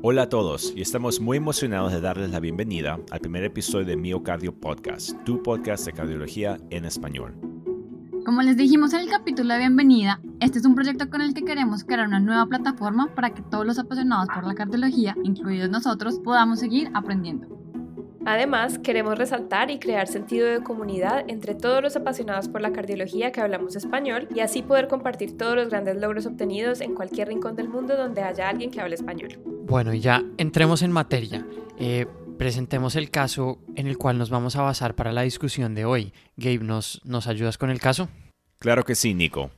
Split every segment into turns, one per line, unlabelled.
Hola a todos y estamos muy emocionados de darles la bienvenida al primer episodio de Miocardio Podcast, tu podcast de cardiología en español.
Como les dijimos en el capítulo de bienvenida, este es un proyecto con el que queremos crear una nueva plataforma para que todos los apasionados por la cardiología, incluidos nosotros, podamos seguir aprendiendo.
Además, queremos resaltar y crear sentido de comunidad entre todos los apasionados por la cardiología que hablamos español y así poder compartir todos los grandes logros obtenidos en cualquier rincón del mundo donde haya alguien que hable español.
Bueno, y ya entremos en materia. Eh, presentemos el caso en el cual nos vamos a basar para la discusión de hoy. Gabe, ¿nos, ¿nos ayudas con el caso?
Claro que sí, Nico.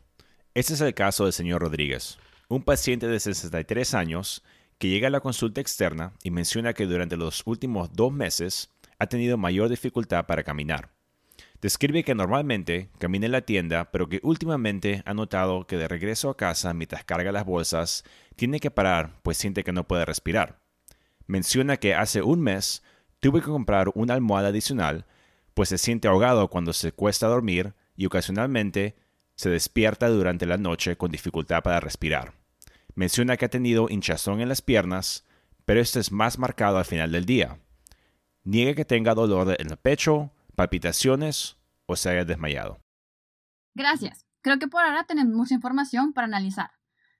Este es el caso del señor Rodríguez, un paciente de 63 años que llega a la consulta externa y menciona que durante los últimos dos meses ha tenido mayor dificultad para caminar. Describe que normalmente camina en la tienda, pero que últimamente ha notado que de regreso a casa mientras carga las bolsas, tiene que parar pues siente que no puede respirar. Menciona que hace un mes tuvo que comprar una almohada adicional, pues se siente ahogado cuando se cuesta dormir y ocasionalmente se despierta durante la noche con dificultad para respirar. Menciona que ha tenido hinchazón en las piernas, pero esto es más marcado al final del día. Niega que tenga dolor en el pecho, palpitaciones o se haya desmayado.
Gracias. Creo que por ahora tenemos mucha información para analizar.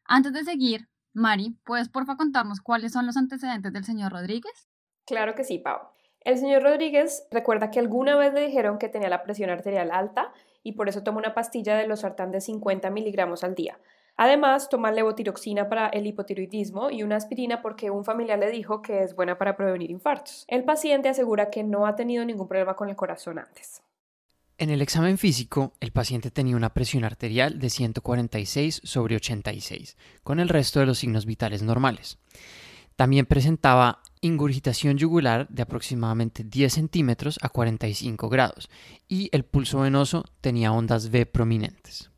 Antes de seguir, Mari, ¿puedes porfa contarnos cuáles son los antecedentes del señor Rodríguez?
Claro que sí, Pau. El señor Rodríguez recuerda que alguna vez le dijeron que tenía la presión arterial alta y por eso toma una pastilla de losartán de 50 miligramos al día. Además, toma levotiroxina para el hipotiroidismo y una aspirina porque un familiar le dijo que es buena para prevenir infartos. El paciente asegura que no ha tenido ningún problema con el corazón antes.
En el examen físico, el paciente tenía una presión arterial de 146 sobre 86, con el resto de los signos vitales normales. También presentaba ingurgitación yugular de aproximadamente 10 centímetros a 45 grados y el pulso venoso tenía ondas V prominentes.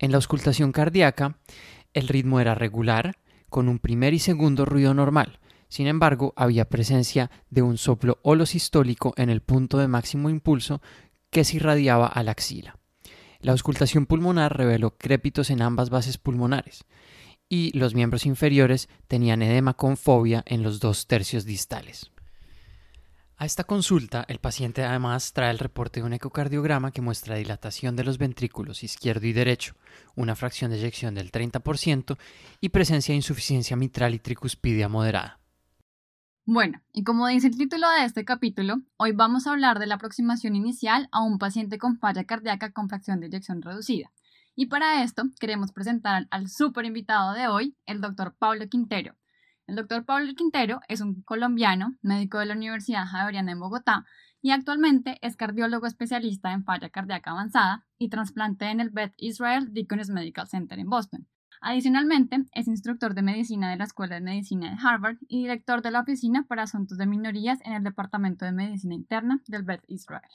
En la auscultación cardíaca, el ritmo era regular, con un primer y segundo ruido normal. Sin embargo, había presencia de un soplo holosistólico en el punto de máximo impulso que se irradiaba a la axila. La auscultación pulmonar reveló crépitos en ambas bases pulmonares y los miembros inferiores tenían edema con fobia en los dos tercios distales. A esta consulta, el paciente además trae el reporte de un ecocardiograma que muestra dilatación de los ventrículos izquierdo y derecho, una fracción de eyección del 30% y presencia de insuficiencia mitral y tricuspidia moderada.
Bueno, y como dice el título de este capítulo, hoy vamos a hablar de la aproximación inicial a un paciente con falla cardíaca con fracción de eyección reducida. Y para esto queremos presentar al super invitado de hoy, el doctor Pablo Quintero, el doctor Pablo Quintero es un colombiano, médico de la Universidad Javeriana en Bogotá y actualmente es cardiólogo especialista en falla cardíaca avanzada y trasplante en el Beth Israel Deaconess Medical Center en Boston. Adicionalmente, es instructor de medicina de la Escuela de Medicina de Harvard y director de la Oficina para Asuntos de Minorías en el Departamento de Medicina Interna del Beth Israel.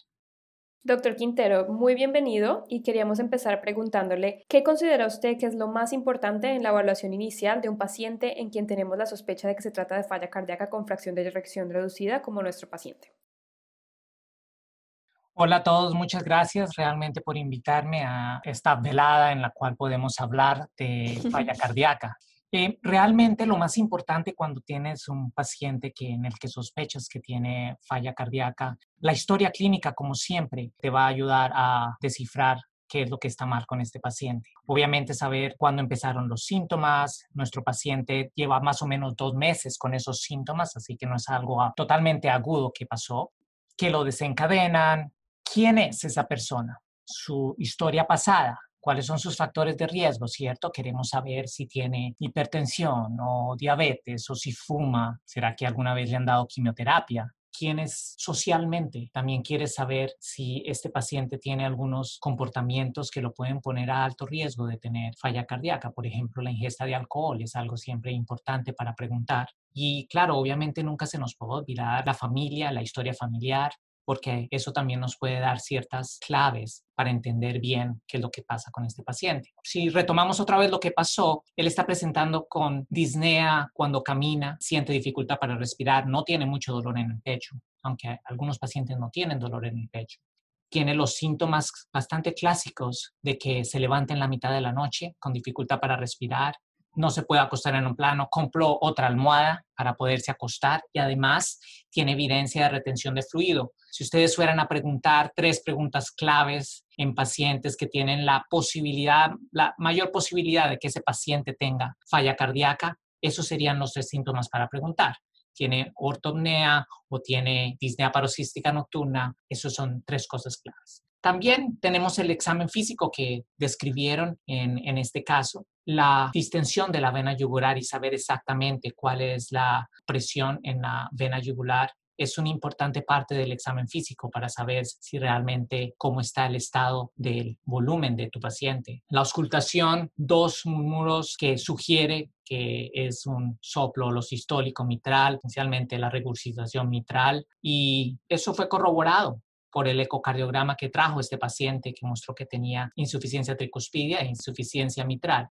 Doctor Quintero, muy bienvenido y queríamos empezar preguntándole qué considera usted que es lo más importante en la evaluación inicial de un paciente en quien tenemos la sospecha de que se trata de falla cardíaca con fracción de eyección reducida como nuestro paciente.
Hola a todos, muchas gracias realmente por invitarme a esta velada en la cual podemos hablar de falla cardíaca. Realmente lo más importante cuando tienes un paciente que, en el que sospechas que tiene falla cardíaca, la historia clínica, como siempre, te va a ayudar a descifrar qué es lo que está mal con este paciente. Obviamente saber cuándo empezaron los síntomas. Nuestro paciente lleva más o menos dos meses con esos síntomas, así que no es algo totalmente agudo que pasó. ¿Qué lo desencadenan? ¿Quién es esa persona? Su historia pasada cuáles son sus factores de riesgo, ¿cierto? Queremos saber si tiene hipertensión o diabetes o si fuma, ¿será que alguna vez le han dado quimioterapia? quién es socialmente. También quiere saber si este paciente tiene algunos comportamientos que lo pueden poner a alto riesgo de tener falla cardíaca. Por ejemplo, la ingesta de alcohol es algo siempre importante para preguntar. Y claro, obviamente nunca se nos puede olvidar la familia, la historia familiar, porque eso también nos puede dar ciertas claves para entender bien qué es lo que pasa con este paciente. Si retomamos otra vez lo que pasó, él está presentando con disnea cuando camina, siente dificultad para respirar, no tiene mucho dolor en el pecho, aunque algunos pacientes no tienen dolor en el pecho. Tiene los síntomas bastante clásicos de que se levanta en la mitad de la noche con dificultad para respirar, no se puede acostar en un plano, compró otra almohada para poderse acostar y además tiene evidencia de retención de fluido. Si ustedes fueran a preguntar tres preguntas claves en pacientes que tienen la posibilidad, la mayor posibilidad de que ese paciente tenga falla cardíaca, esos serían los tres síntomas para preguntar. ¿Tiene ortopnea o tiene disnea paroxística nocturna? Esos son tres cosas claves. También tenemos el examen físico que describieron en, este caso, la distensión de la vena yugular y saber exactamente cuál es la presión en la vena yugular es una importante parte del examen físico para saber si realmente cómo está el estado del volumen de tu paciente. La auscultación, dos murmuros que sugiere que es un soplo lo sistólico mitral, esencialmente la regurgitación mitral, y eso fue corroborado por el ecocardiograma que trajo este paciente que mostró que tenía insuficiencia tricuspidia e insuficiencia mitral.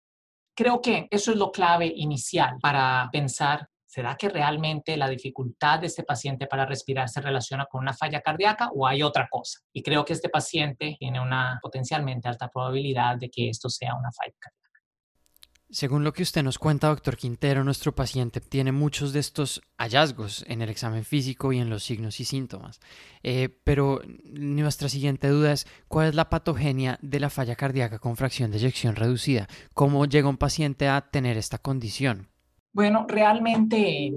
Creo que eso es lo clave inicial para pensar ¿Será que realmente la dificultad de este paciente para respirar se relaciona con una falla cardíaca o hay otra cosa? Y creo que este paciente tiene una potencialmente alta probabilidad de que esto sea una falla cardíaca.
Según lo que usted nos cuenta, doctor Quintero, nuestro paciente tiene muchos de estos hallazgos en el examen físico y en los signos y síntomas. Eh, pero nuestra siguiente duda es, ¿cuál es la patogenia de la falla cardíaca con fracción de eyección reducida? ¿Cómo llega un paciente a tener esta condición?
Bueno, realmente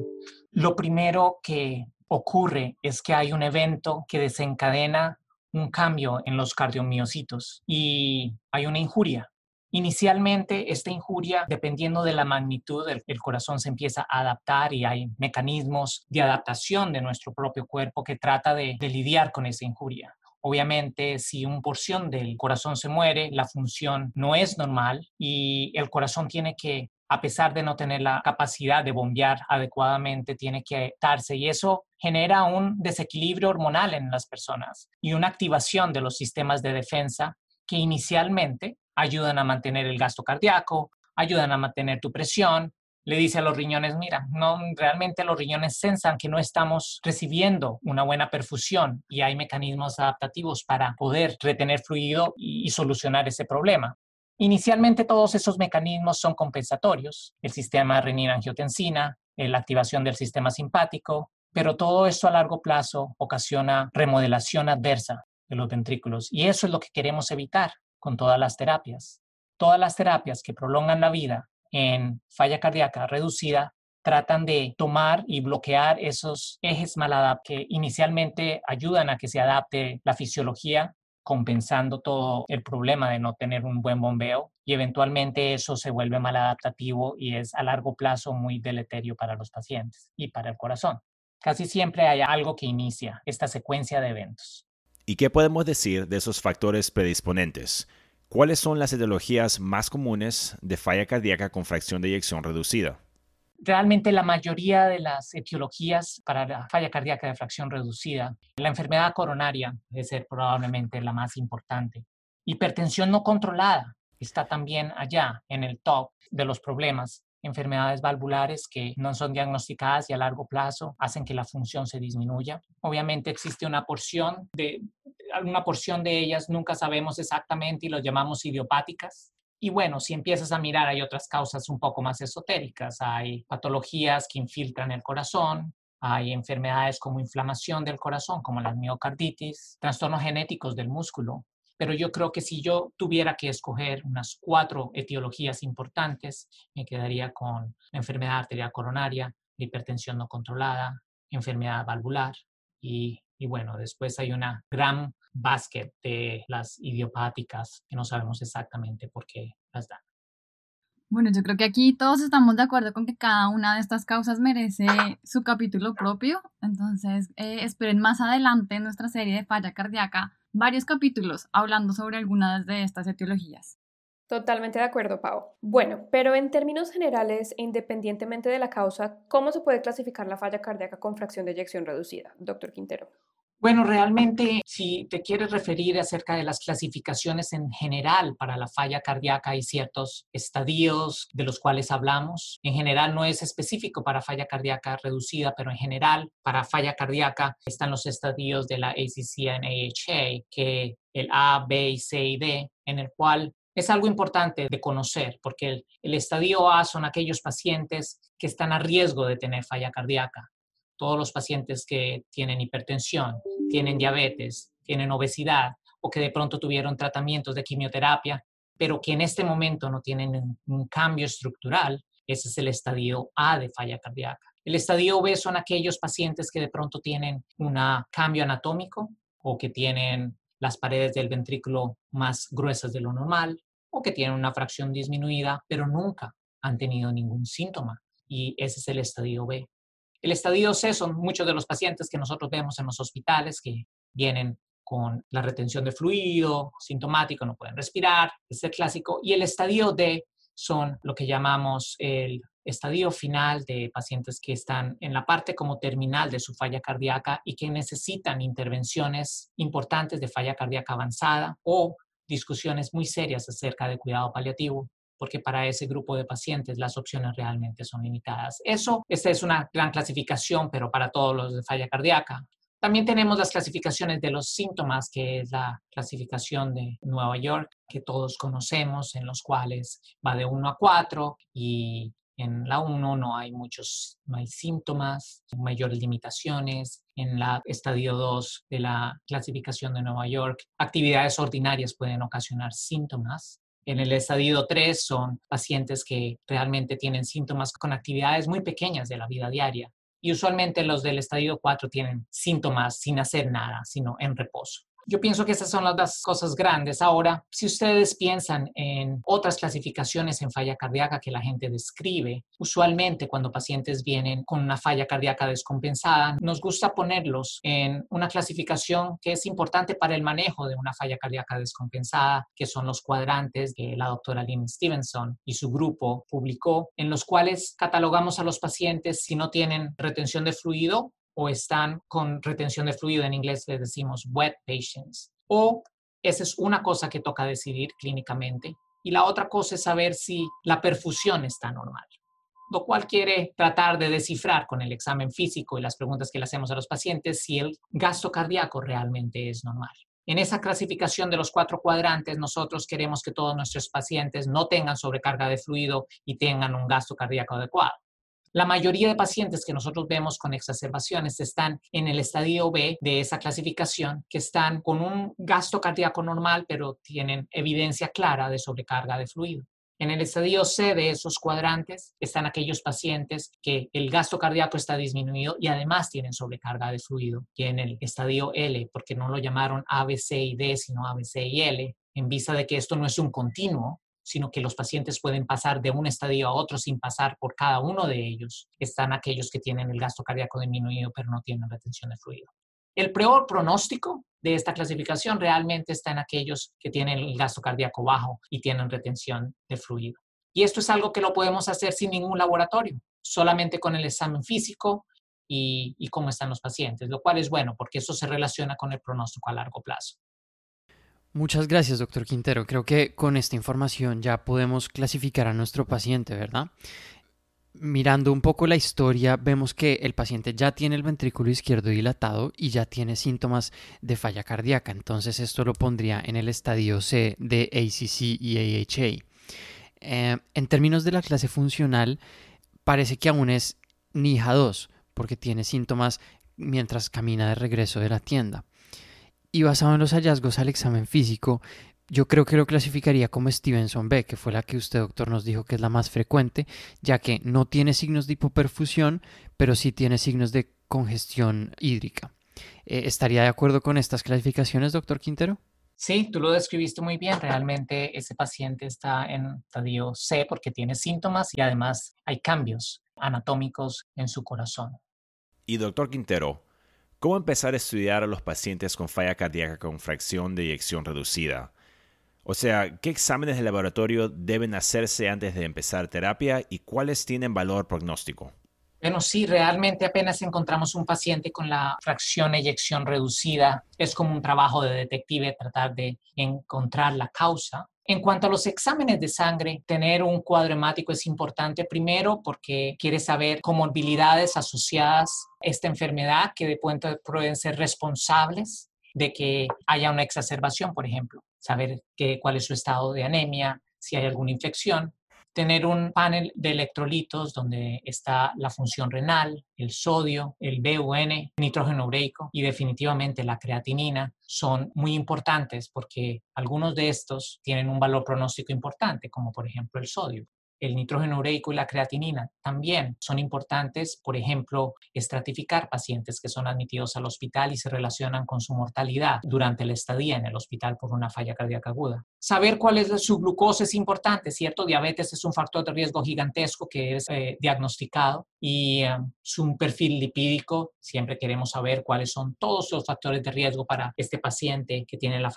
lo primero que ocurre es que hay un evento que desencadena un cambio en los cardiomiocitos y hay una injuria. Inicialmente, esta injuria, dependiendo de la magnitud, el, corazón se empieza a adaptar y hay mecanismos de adaptación de nuestro propio cuerpo que trata de, de lidiar con esa injuria. Obviamente, si un porción del corazón se muere, la función no es normal y el corazón tiene que a pesar de no tener la capacidad de bombear adecuadamente, tiene que darse y eso genera un desequilibrio hormonal en las personas y una activación de los sistemas de defensa que inicialmente ayudan a mantener el gasto cardíaco, ayudan a mantener tu presión. Le dice a los riñones, mira, no realmente los riñones sensan que no estamos recibiendo una buena perfusión y hay mecanismos adaptativos para poder retener fluido y, solucionar ese problema. Inicialmente todos esos mecanismos son compensatorios, el sistema renina-angiotensina, eh, la activación del sistema simpático, pero todo esto a largo plazo ocasiona remodelación adversa de los ventrículos y eso es lo que queremos evitar con todas las terapias. Todas las terapias que prolongan la vida en falla cardíaca reducida tratan de tomar y bloquear esos ejes maladaptados que inicialmente ayudan a que se adapte la fisiología compensando todo el problema de no tener un buen bombeo y eventualmente eso se vuelve mal adaptativo y es a largo plazo muy deleterio para los pacientes y para el corazón. Casi siempre hay algo que inicia esta secuencia de eventos.
¿Y qué podemos decir de esos factores predisponentes? ¿Cuáles son las etiologías más comunes de falla cardíaca con fracción de eyección reducida?
realmente la mayoría de las etiologías para la falla cardíaca de fracción reducida, la enfermedad coronaria debe ser probablemente la más importante. Hipertensión no controlada está también allá en el top de los problemas. Enfermedades valvulares que no son diagnosticadas y a largo plazo hacen que la función se disminuya. Obviamente existe una porción de alguna porción de ellas nunca sabemos exactamente y lo llamamos idiopáticas, y bueno, si empiezas a mirar, hay otras causas un poco más esotéricas. Hay patologías que infiltran el corazón, hay enfermedades como inflamación del corazón, como la miocarditis, trastornos genéticos del músculo. Pero yo creo que si yo tuviera que escoger unas cuatro etiologías importantes, me quedaría con la enfermedad arterial coronaria, la hipertensión no controlada, enfermedad valvular y, y bueno, después hay una gran basket de las idiopáticas que no sabemos exactamente por qué las dan.
Bueno, yo creo que aquí todos estamos de acuerdo con que cada una de estas causas merece su capítulo propio. Entonces, eh, esperen más adelante en nuestra serie de falla cardíaca varios capítulos hablando sobre algunas de estas etiologías.
Totalmente de acuerdo, Pau. Bueno, pero en términos generales e independientemente de la causa, ¿cómo se puede clasificar la falla cardíaca con fracción de eyección reducida, doctor Quintero?
Bueno, realmente si te quieres referir acerca de las clasificaciones en general para la falla cardíaca, hay ciertos estadios de los cuales hablamos. En general no es específico para falla cardíaca reducida, pero en general para falla cardíaca están los estadios de la ACC AHA, que el A, B, C y D, en el cual Es algo importante de conocer porque el estadio A son aquellos pacientes que están a riesgo de tener falla cardíaca. Todos los pacientes que tienen hipertensión, tienen diabetes, tienen obesidad o que de pronto tuvieron tratamientos de quimioterapia, pero que en este momento no tienen un, cambio estructural, ese es el estadio A de falla cardíaca. El estadio B son aquellos pacientes que de pronto tienen un cambio anatómico o que tienen las paredes del ventrículo más gruesas de lo normal o que tienen una fracción disminuida, pero nunca han tenido ningún síntoma. Y ese es el estadio B. El estadio C son muchos de los pacientes que nosotros vemos en los hospitales que vienen con la retención de fluido, sintomático, no pueden respirar, es el clásico. Y el estadio D son lo que llamamos el estadio final de pacientes que están en la parte como terminal de su falla cardíaca y que necesitan intervenciones importantes de falla cardíaca avanzada o discusiones muy serias acerca de cuidado paliativo porque para ese grupo de pacientes las opciones realmente son limitadas. Eso, esta es una gran clasificación, pero para todos los de falla cardíaca. También tenemos las clasificaciones de los síntomas, que es la clasificación de Nueva York, que todos conocemos, en los cuales va de 1 a 4 y en la 1 no hay muchos, no hay síntomas, mayores limitaciones. En la estadio 2 de la clasificación de Nueva York, actividades ordinarias pueden ocasionar síntomas. En el estadio 3 son pacientes que realmente tienen síntomas con actividades muy pequeñas de la vida diaria. Y usualmente los del estadio 4 tienen síntomas sin hacer nada, sino en reposo. Yo pienso que esas son las cosas grandes. Ahora, si ustedes piensan en otras clasificaciones en falla cardíaca que la gente describe, usualmente cuando pacientes vienen con una falla cardíaca descompensada, nos gusta ponerlos en una clasificación que es importante para el manejo de una falla cardíaca descompensada, que son los cuadrantes que la doctora Lynn Stevenson y su grupo publicó, en los cuales catalogamos a los pacientes si no tienen retención de fluido o están con retención de fluido, en inglés les decimos wet patients, o esa es una cosa que toca decidir clínicamente. Y la otra cosa es saber si la perfusión está normal, lo cual quiere tratar de descifrar con el examen físico y las preguntas que le hacemos a los pacientes si el gasto cardíaco realmente es normal. En esa clasificación de los cuatro cuadrantes, nosotros queremos que todos nuestros pacientes no tengan sobrecarga de fluido y tengan un gasto cardíaco adecuado. La mayoría de pacientes que nosotros vemos con exacerbaciones están en el estadio B de esa clasificación, que están con un gasto cardíaco normal, pero tienen evidencia clara de sobrecarga de fluido. En el estadio C de esos cuadrantes están aquellos pacientes que el gasto cardíaco está disminuido y además tienen sobrecarga de fluido. Y en el estadio L, porque no lo llamaron A, B, C y D, sino A, B, C y L, en vista de que esto no es un continuo, sino que los pacientes pueden pasar de un estadio a otro sin pasar por cada uno de ellos. Están aquellos que tienen el gasto cardíaco disminuido pero no tienen retención de fluido. El peor pronóstico de esta clasificación realmente está en aquellos que tienen el gasto cardíaco bajo y tienen retención de fluido. Y esto es algo que lo podemos hacer sin ningún laboratorio, solamente con el examen físico y, y cómo están los pacientes, lo cual es bueno porque eso se relaciona con el pronóstico a largo plazo.
Muchas gracias, doctor Quintero. Creo que con esta información ya podemos clasificar a nuestro paciente, ¿verdad? Mirando un poco la historia, vemos que el paciente ya tiene el ventrículo izquierdo dilatado y ya tiene síntomas de falla cardíaca. Entonces esto lo pondría en el estadio C de ACC y AHA. Eh, en términos de la clase funcional, parece que aún es NIHA 2 porque tiene síntomas mientras camina de regreso de la tienda. Y basado en los hallazgos al examen físico, yo creo que lo clasificaría como Stevenson B, que fue la que usted, doctor, nos dijo que es la más frecuente, ya que no tiene signos de hipoperfusión, pero sí tiene signos de congestión hídrica. Eh, ¿Estaría de acuerdo con estas clasificaciones, doctor Quintero?
Sí, tú lo describiste muy bien. Realmente ese paciente está en estadio C porque tiene síntomas y además hay cambios anatómicos en su corazón.
Y doctor Quintero, ¿Cómo empezar a estudiar a los pacientes con falla cardíaca con fracción de eyección reducida? O sea, ¿qué exámenes de laboratorio deben hacerse antes de empezar terapia y cuáles tienen valor prognóstico?
Bueno, sí, realmente apenas encontramos un paciente con la fracción eyección reducida, es como un trabajo de detective tratar de encontrar la causa. En cuanto a los exámenes de sangre, tener un cuadro hemático es importante primero porque quiere saber comorbilidades asociadas a esta enfermedad que de pueden ser responsables de que haya una exacerbación, por ejemplo. saber qué, cuál es su estado de anemia, si hay alguna infección, tener un panel de electrolitos donde está la función renal, el sodio, el BUN, nitrógeno ureico y definitivamente la creatinina son muy importantes porque algunos de estos tienen un valor pronóstico importante, como por ejemplo el sodio el nitrógeno ureico y la creatinina también son importantes, por ejemplo, estratificar pacientes que son admitidos al hospital y se relacionan con su mortalidad durante la estadía en el hospital por una falla cardíaca aguda. Saber cuál es su glucosa es importante, ¿cierto? Diabetes es un factor de riesgo gigantesco que es eh, diagnosticado y eh, su perfil lipídico, siempre queremos saber cuáles son todos los factores de riesgo para este paciente que tiene la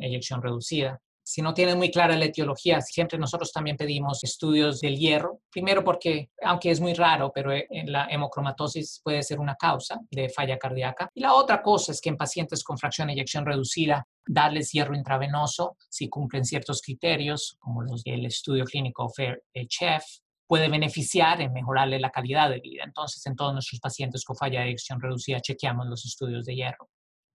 eyección reducida si no tienen muy clara la etiología, siempre nosotros también pedimos estudios del hierro. Primero porque, aunque es muy raro, pero eh, en la hemocromatosis puede ser una causa de falla cardíaca. Y la otra cosa es que en pacientes con fracción de eyección reducida, darles hierro intravenoso, si cumplen ciertos criterios, como los del estudio clínico FAIR-HF, puede beneficiar en mejorarle la calidad de vida. Entonces, en todos nuestros pacientes con falla de eyección reducida, chequeamos los estudios de hierro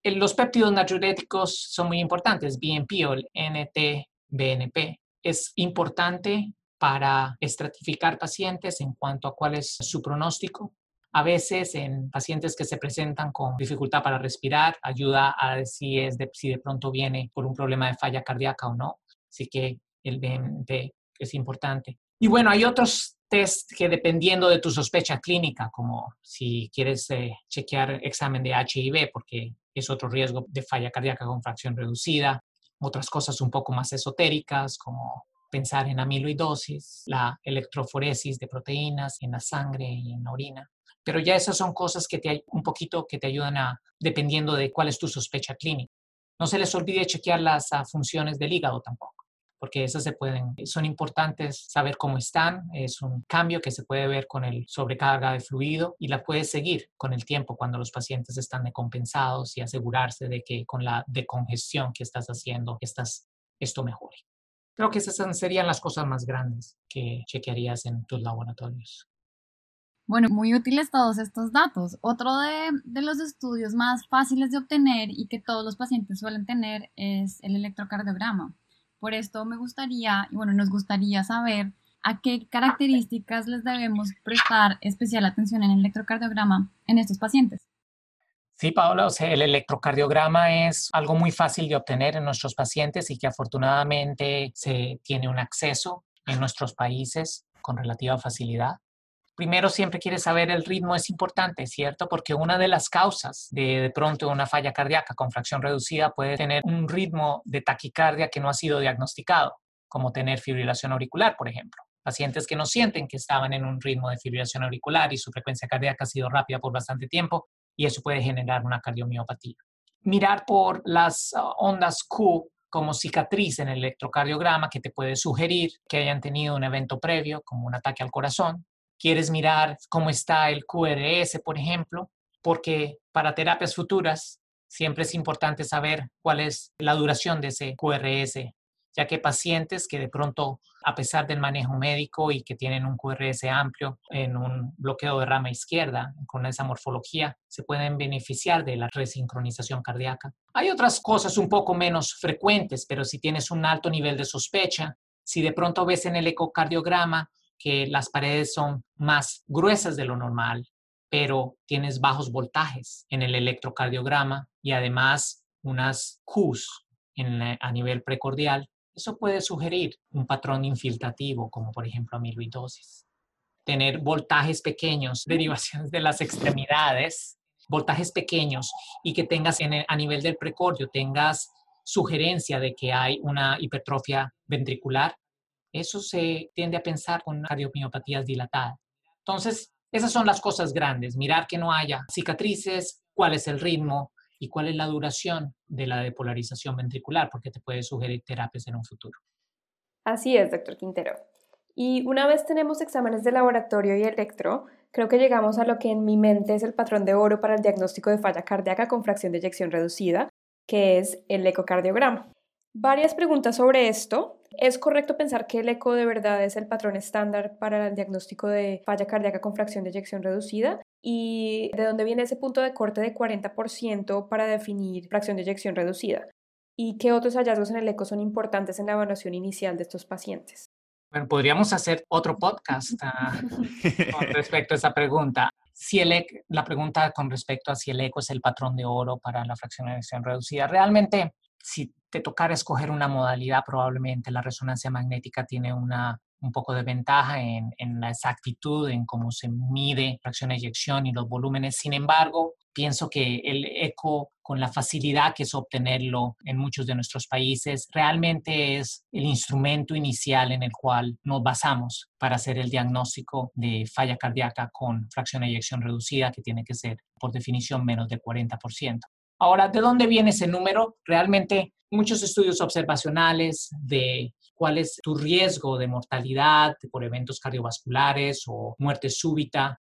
los péptidos natriuréticos son muy importantes, BNP o el NT-BNP. Es importante para estratificar pacientes en cuanto a cuál es su pronóstico. A veces en pacientes que se presentan con dificultad para respirar, ayuda a decir si de pronto viene por un problema de falla cardíaca o no. Así que el BNP es importante. Y bueno, hay otros test que dependiendo de tu sospecha clínica, como si quieres eh, chequear examen de HIV, porque es otro riesgo de falla cardíaca con fracción reducida, otras cosas un poco más esotéricas como pensar en amiloidosis, la electroforesis de proteínas en la sangre y en la orina. Pero ya esas son cosas que te un poquito que te ayudan a dependiendo de cuál es tu sospecha clínica. No se les olvide chequear las ah, funciones del hígado tampoco porque esas se pueden, son importantes saber cómo están, es un cambio que se puede ver con el sobrecarga de fluido y la puedes seguir con el tiempo cuando los pacientes están decompensados y asegurarse de que con la decongestión que estás haciendo, estás, esto mejore. Creo que esas serían las cosas más grandes que chequearías en tus laboratorios.
Bueno, muy útiles todos estos datos. Otro de, de, los estudios más fáciles de obtener y que todos los pacientes suelen tener es el electrocardiograma. Por esto me gustaría, y bueno, nos gustaría saber a qué características les debemos prestar especial atención en el electrocardiograma en estos pacientes.
Sí, Paola, o sea, el electrocardiograma es algo muy fácil de obtener en nuestros pacientes y que afortunadamente se tiene un acceso en nuestros países con relativa facilidad primero siempre quieres saber el ritmo, es importante, ¿cierto? Porque una de las causas de de pronto una falla cardíaca con fracción reducida puede tener un ritmo de taquicardia que no ha sido diagnosticado, como tener fibrilación auricular, por ejemplo. Pacientes que no sienten que estaban en un ritmo de fibrilación auricular y su frecuencia cardíaca ha sido rápida por bastante tiempo y eso puede generar una cardiomiopatía. Mirar por las uh, ondas Q como cicatriz en el electrocardiograma que te puede sugerir que hayan tenido un evento previo, como un ataque al corazón, quieres mirar cómo está el QRS, por ejemplo, porque para terapias futuras siempre es importante saber cuál es la duración de ese QRS, ya que pacientes que de pronto, a pesar del manejo médico y que tienen un QRS amplio en un bloqueo de rama izquierda, con esa morfología, se pueden beneficiar de la resincronización cardíaca. Hay otras cosas un poco menos frecuentes, pero si tienes un alto nivel de sospecha, si de pronto ves en el ecocardiograma que las paredes son más gruesas de lo normal, pero tienes bajos voltajes en el electrocardiograma y además unas Qs a nivel precordial, eso puede sugerir un patrón infiltrativo, como por ejemplo amiloidosis. Tener voltajes pequeños, derivaciones de las extremidades, voltajes pequeños y que tengas a nivel del precordio, tengas sugerencia de que hay una hipertrofia ventricular, eso se tiende a pensar con cardiomiopatías dilatadas. Entonces, esas son las cosas grandes, mirar que no haya cicatrices, cuál es el ritmo y cuál es la duración de la depolarización ventricular, porque te puede sugerir terapias en un futuro.
Así es, doctor Quintero. Y una vez tenemos exámenes de laboratorio y electro, creo que llegamos a lo que en mi mente es el patrón de oro para el diagnóstico de falla cardíaca con fracción de eyección reducida, que es el ecocardiograma. Varias preguntas sobre esto. ¿Es correcto pensar que el eco de verdad es el patrón estándar para el diagnóstico de falla cardíaca con fracción de eyección reducida? ¿Y de dónde viene ese punto de corte de 40% para definir fracción de eyección reducida? ¿Y qué otros hallazgos en el eco son importantes en la evaluación inicial de estos pacientes?
Bueno, podríamos hacer otro podcast ah, con respecto a esa pregunta. Si el EC, la pregunta con respecto a si el eco es el patrón de oro para la fracción de emisión reducida, realmente si te tocara escoger una modalidad, probablemente la resonancia magnética tiene una un poco de ventaja en, la exactitud, en cómo se mide fracción de eyección y los volúmenes. Sin embargo, pienso que el eco, con la facilidad que es obtenerlo en muchos de nuestros países, realmente es el instrumento inicial en el cual nos basamos para hacer el diagnóstico de falla cardíaca con fracción de eyección reducida, que tiene que ser, por definición, menos del 40%. Ahora, ¿de dónde viene ese número? Realmente muchos estudios observacionales de cuál es tu riesgo de mortalidad por eventos cardiovasculares o muerte súbita,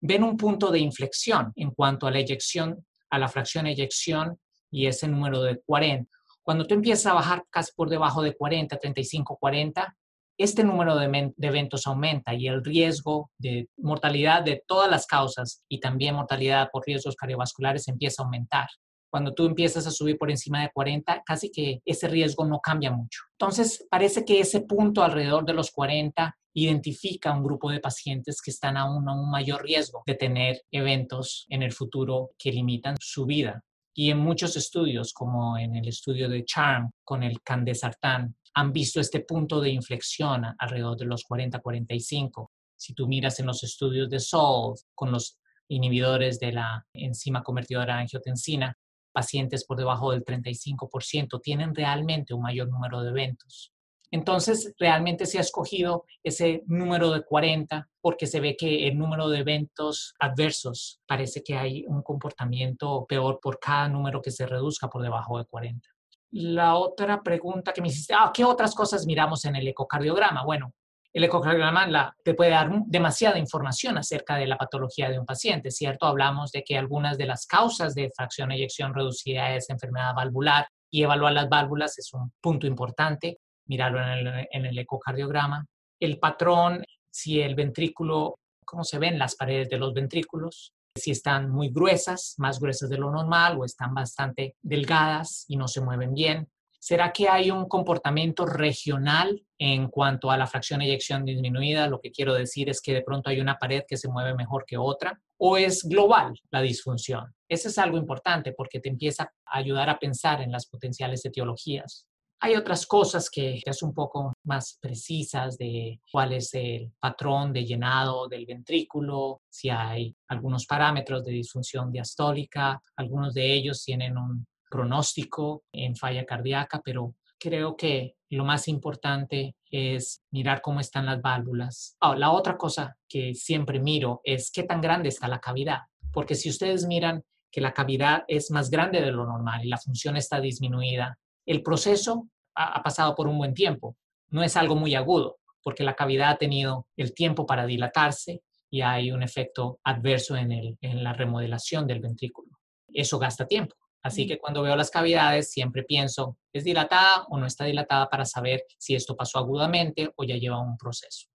ven un punto de inflexión en cuanto a la eyección, a la fracción eyección y ese número de 40. Cuando tú empiezas a bajar casi por debajo de 40, 35, 40, este número de, eventos aumenta y el riesgo de mortalidad de todas las causas y también mortalidad por riesgos cardiovasculares empieza a aumentar. Cuando tú empiezas a subir por encima de 40, casi que ese riesgo no cambia mucho. Entonces, parece que ese punto alrededor de los 40 identifica un grupo de pacientes que están aún a un mayor riesgo de tener eventos en el futuro que limitan su vida. Y en muchos estudios, como en el estudio de CHARM con el candesartán, han visto este punto de inflexión alrededor de los 40-45. Si tú miras en los estudios de SOLVE con los inhibidores de la enzima convertidora angiotensina, pacientes por debajo del 35% tienen realmente un mayor número de eventos. Entonces, realmente se ha escogido ese número de 40 porque se ve que el número de eventos adversos parece que hay un comportamiento peor por cada número que se reduzca por debajo de 40. La otra pregunta que me hiciste, ah, ¿qué otras cosas miramos en el ecocardiograma? Bueno, el ecocardiograma te puede dar demasiada información acerca de la patología de un paciente, ¿cierto? Hablamos de que algunas de las causas de fracción de eyección reducida es enfermedad valvular y evaluar las válvulas es un punto importante, mirarlo en el, en el ecocardiograma. El patrón, si el ventrículo, cómo se ven las paredes de los ventrículos, si están muy gruesas, más gruesas de lo normal o están bastante delgadas y no se mueven bien, ¿Será que hay un comportamiento regional en cuanto a la fracción de eyección disminuida? Lo que quiero decir es que de pronto hay una pared que se mueve mejor que otra. ¿O es global la disfunción? Eso es algo importante porque te empieza a ayudar a pensar en las potenciales etiologías. Hay otras cosas que es un poco más precisas de cuál es el patrón de llenado del ventrículo, si hay algunos parámetros de disfunción diastólica, algunos de ellos tienen un pronóstico en falla cardíaca, pero creo que lo más importante es mirar cómo están las válvulas. Ah, la otra cosa que siempre miro es qué tan grande está la cavidad, porque si ustedes miran que la cavidad es más grande de lo normal y la función está disminuida, el proceso ha, pasado por un buen tiempo, no es algo muy agudo, porque la cavidad ha tenido el tiempo para dilatarse y hay un efecto adverso en, el, en la remodelación del ventrículo. Eso gasta tiempo. Así que cuando veo las cavidades siempre pienso, ¿es dilatada o no está dilatada para saber si esto pasó agudamente o ya lleva un proceso?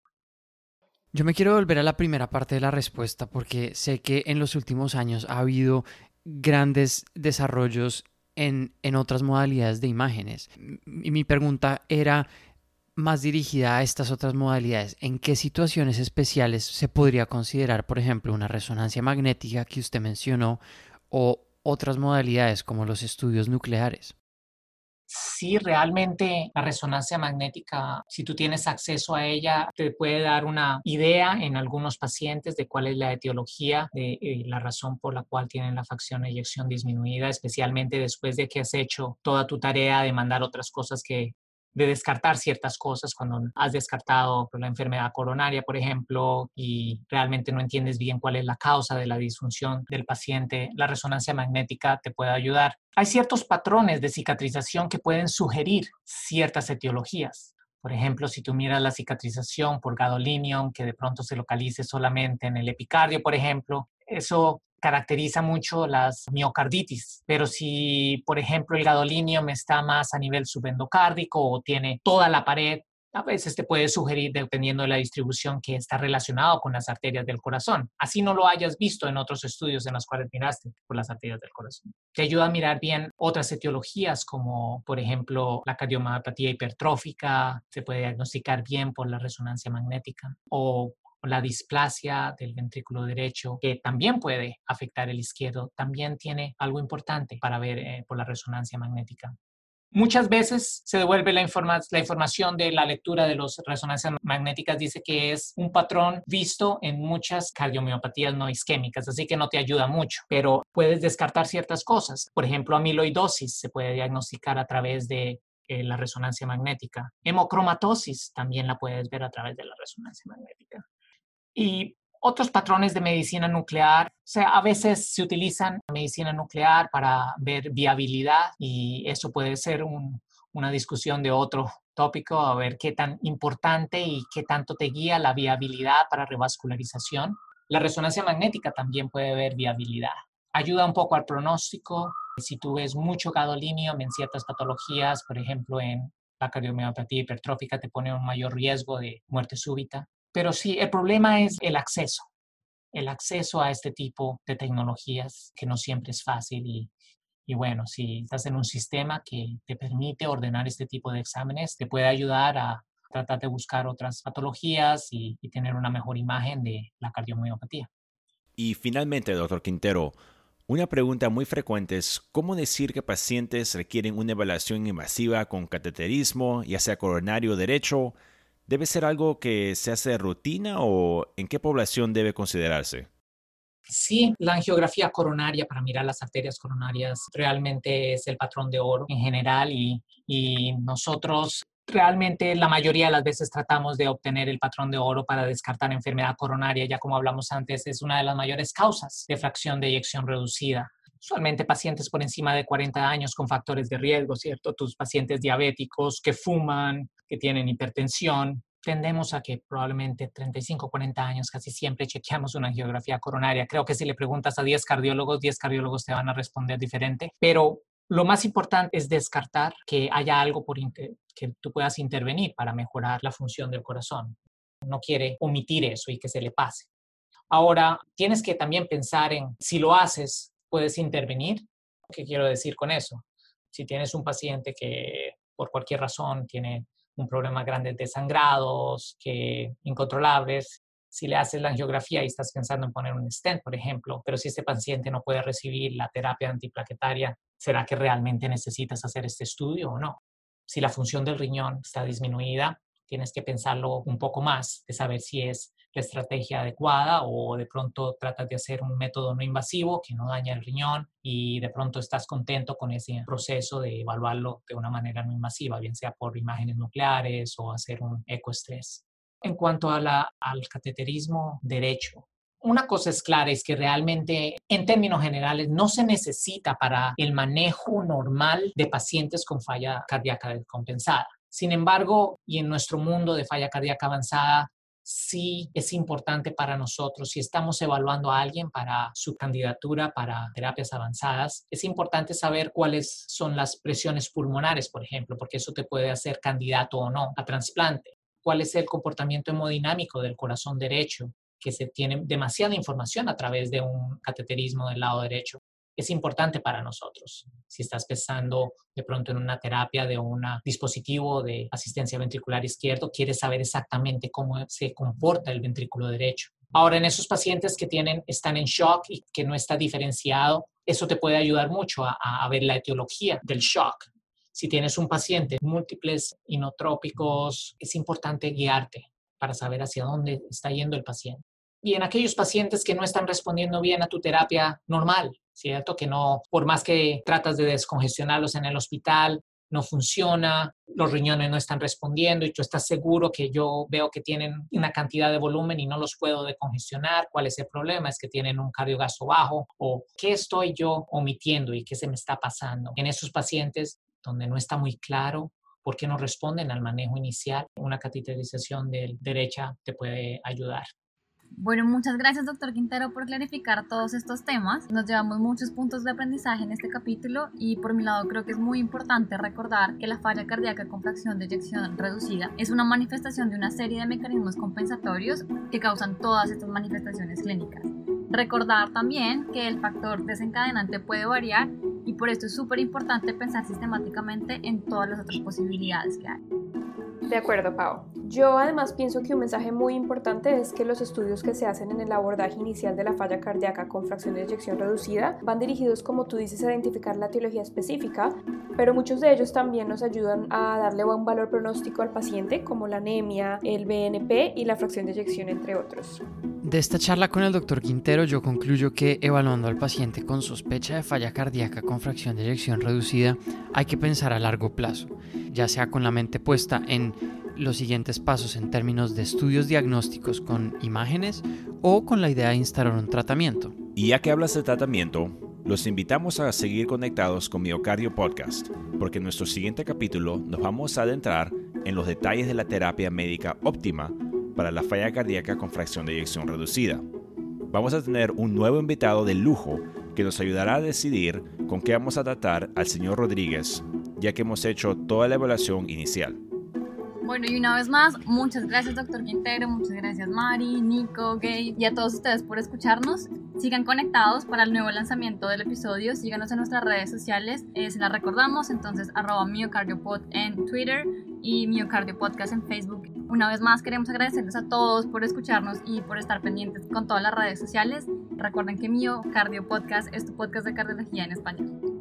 Yo me quiero volver a la primera parte de la respuesta porque sé que en los últimos años ha habido grandes desarrollos en, en otras modalidades de imágenes. Y mi pregunta era más dirigida a estas otras modalidades. ¿En qué situaciones especiales se podría considerar, por ejemplo, una resonancia magnética que usted mencionó o otras modalidades como los estudios nucleares?
Sí, realmente la resonancia magnética, si tú tienes acceso a ella, te puede dar una idea en algunos pacientes de cuál es la etiología, de eh, la razón por la cual tienen la facción eyección disminuida, especialmente después de que has hecho toda tu tarea de mandar otras cosas que de descartar ciertas cosas cuando has descartado la enfermedad coronaria, por ejemplo, y realmente no entiendes bien cuál es la causa de la disfunción del paciente, la resonancia magnética te puede ayudar. Hay ciertos patrones de cicatrización que pueden sugerir ciertas etiologías. Por ejemplo, si tú miras la cicatrización por gadolinium, que de pronto se localice solamente en el epicardio, por ejemplo, eso caracteriza mucho las miocarditis, pero si, por ejemplo, el gadolinium está más a nivel subendocárdico o tiene toda la pared, a veces te puede sugerir, dependiendo de la distribución, que está relacionado con las arterias del corazón. Así no lo hayas visto en otros estudios en los cuales miraste por las arterias del corazón. Te ayuda a mirar bien otras etiologías, como por ejemplo la cardiomyopatía hipertrófica, se puede diagnosticar bien por la resonancia magnética, o la displasia del ventrículo derecho, que también puede afectar el izquierdo, también tiene algo importante para ver eh, por la resonancia magnética. Muchas veces se devuelve la, la, información de la lectura de las resonancias magnéticas, dice que es un patrón visto en muchas cardiomiopatías no isquémicas, así que no te ayuda mucho, pero puedes descartar ciertas cosas. Por ejemplo, amiloidosis se puede diagnosticar a través de eh, la resonancia magnética. Hemocromatosis también la puedes ver a través de la resonancia magnética. Y otros patrones de medicina nuclear, o sea, a veces se utilizan medicina nuclear para ver viabilidad y eso puede ser una discusión de otro tópico, a ver qué tan importante y qué tanto te guía la viabilidad para revascularización. La resonancia magnética también puede ver viabilidad. Ayuda un poco al pronóstico. Si tú ves mucho gadolinio en ciertas patologías, por ejemplo, en la cardiomyopatía hipertrófica, te pone un mayor riesgo de muerte súbita. Pero sí, el problema es el acceso, el acceso a este tipo de tecnologías que no siempre es fácil y, y bueno, si estás en un sistema que te permite ordenar este tipo de exámenes, te puede ayudar a tratar de buscar otras patologías y, y tener una mejor imagen de la cardiomiopatía.
Y finalmente, doctor Quintero, una pregunta muy frecuente es cómo decir que pacientes requieren una evaluación invasiva con cateterismo, ya sea coronario derecho, ¿Debe ser algo que se hace de rutina o en qué población debe considerarse?
Sí, la angiografía coronaria para mirar las arterias coronarias realmente es el patrón de oro en general y, y nosotros realmente la mayoría de las veces tratamos de obtener el patrón de oro para descartar enfermedad coronaria, ya como hablamos antes, es una de las mayores causas de fracción de eyección reducida. Usualmente pacientes por encima de 40 años con factores de riesgo, ¿cierto? Tus pacientes diabéticos que fuman, que tienen hipertensión, tendemos a que probablemente 35, 40 años casi siempre chequeamos una angiografía coronaria. Creo que si le preguntas a 10 cardiólogos, 10 cardiólogos te van a responder diferente, pero lo más importante es descartar que haya algo por que tú puedas intervenir para mejorar la función del corazón. No quiere omitir eso y que se le pase. Ahora, tienes que también pensar en si lo haces, puedes intervenir. ¿Qué quiero decir con eso? Si tienes un paciente que por cualquier razón tiene un problema grande de sangrados, que incontrolables. Si le haces la angiografía y estás pensando en poner un stent, por ejemplo, pero si este paciente no puede recibir la terapia antiplaquetaria, ¿será que realmente necesitas hacer este estudio o no? Si la función del riñón está disminuida, tienes que pensarlo un poco más, de saber si es la estrategia adecuada o de pronto tratas de hacer un método no invasivo que no daña el riñón y de pronto estás contento con ese proceso de evaluarlo de una manera no invasiva, bien sea por imágenes nucleares o hacer un ecoestrés. En cuanto a la, al cateterismo derecho, una cosa es clara, es que realmente en términos generales no se necesita para el manejo normal de pacientes con falla cardíaca descompensada. Sin embargo, y en nuestro mundo de falla cardíaca avanzada, sí es importante para nosotros, si estamos evaluando a alguien para su candidatura para terapias avanzadas, es importante saber cuáles son las presiones pulmonares, por ejemplo, porque eso te puede hacer candidato o no a trasplante. ¿Cuál es el comportamiento hemodinámico del corazón derecho? que se tiene demasiada información a través de un cateterismo del lado derecho es importante para nosotros. Si estás pensando de pronto en una terapia de un dispositivo de asistencia ventricular izquierdo, quieres saber exactamente cómo se comporta el ventrículo derecho. Ahora, en esos pacientes que tienen, están en shock y que no está diferenciado, eso te puede ayudar mucho a, a ver la etiología del shock. Si tienes un paciente múltiples inotrópicos, es importante guiarte para saber hacia dónde está yendo el paciente. Y en aquellos pacientes que no están respondiendo bien a tu terapia normal, ¿cierto? Que no, por más que tratas de descongestionarlos en el hospital, no funciona, los riñones no están respondiendo y tú estás seguro que yo veo que tienen una cantidad de volumen y no los puedo decongestionar, ¿cuál es el problema? ¿Es que tienen un cardiogasto bajo? ¿O qué estoy yo omitiendo y qué se me está pasando? En esos pacientes donde no está muy claro por qué no responden al manejo inicial, una cateterización de derecha te puede ayudar.
Bueno, muchas gracias doctor Quintero por clarificar todos estos temas. Nos llevamos muchos puntos de aprendizaje en este capítulo y por mi lado creo que es muy importante recordar que la falla cardíaca con fracción de eyección reducida es una manifestación de una serie de mecanismos compensatorios que causan todas estas manifestaciones clínicas. Recordar también que el factor desencadenante puede variar y por esto es súper importante pensar sistemáticamente en todas las otras posibilidades que hay.
De acuerdo, Pau. Yo además pienso que un mensaje muy importante es que los estudios que se hacen en el abordaje inicial de la falla cardíaca con fracción de eyección reducida van dirigidos, como tú dices, a identificar la etiología específica, pero muchos de ellos también nos ayudan a darle un valor pronóstico al paciente, como la anemia, el BNP y la fracción de eyección, entre otros.
De esta charla con el doctor Quintero yo concluyo que evaluando al paciente con sospecha de falla cardíaca con fracción de eyección reducida hay que pensar a largo plazo, ya sea con la mente puesta en los siguientes pasos en términos de estudios diagnósticos con imágenes o con la idea de instalar un tratamiento.
Y ya que hablas de tratamiento, los invitamos a seguir conectados con Miocardio Podcast, porque en nuestro siguiente capítulo nos vamos a adentrar en los detalles de la terapia médica óptima para la falla cardíaca con fracción de eyección reducida. Vamos a tener un nuevo invitado de lujo que nos ayudará a decidir con qué vamos a tratar al señor Rodríguez, ya que hemos hecho toda la evaluación inicial.
Bueno, y una vez más, muchas gracias, doctor Quintero, muchas gracias, Mari, Nico, Gay y a todos ustedes por escucharnos. Sigan conectados para el nuevo lanzamiento del episodio, síganos en nuestras redes sociales, eh, se las recordamos, entonces arroba miocardiopod en Twitter y Miocardio Podcast en Facebook. Una vez más queremos agradecerles a todos por escucharnos y por estar pendientes con todas las redes sociales. Recuerden que Miocardio Podcast es tu podcast de cardiología en español.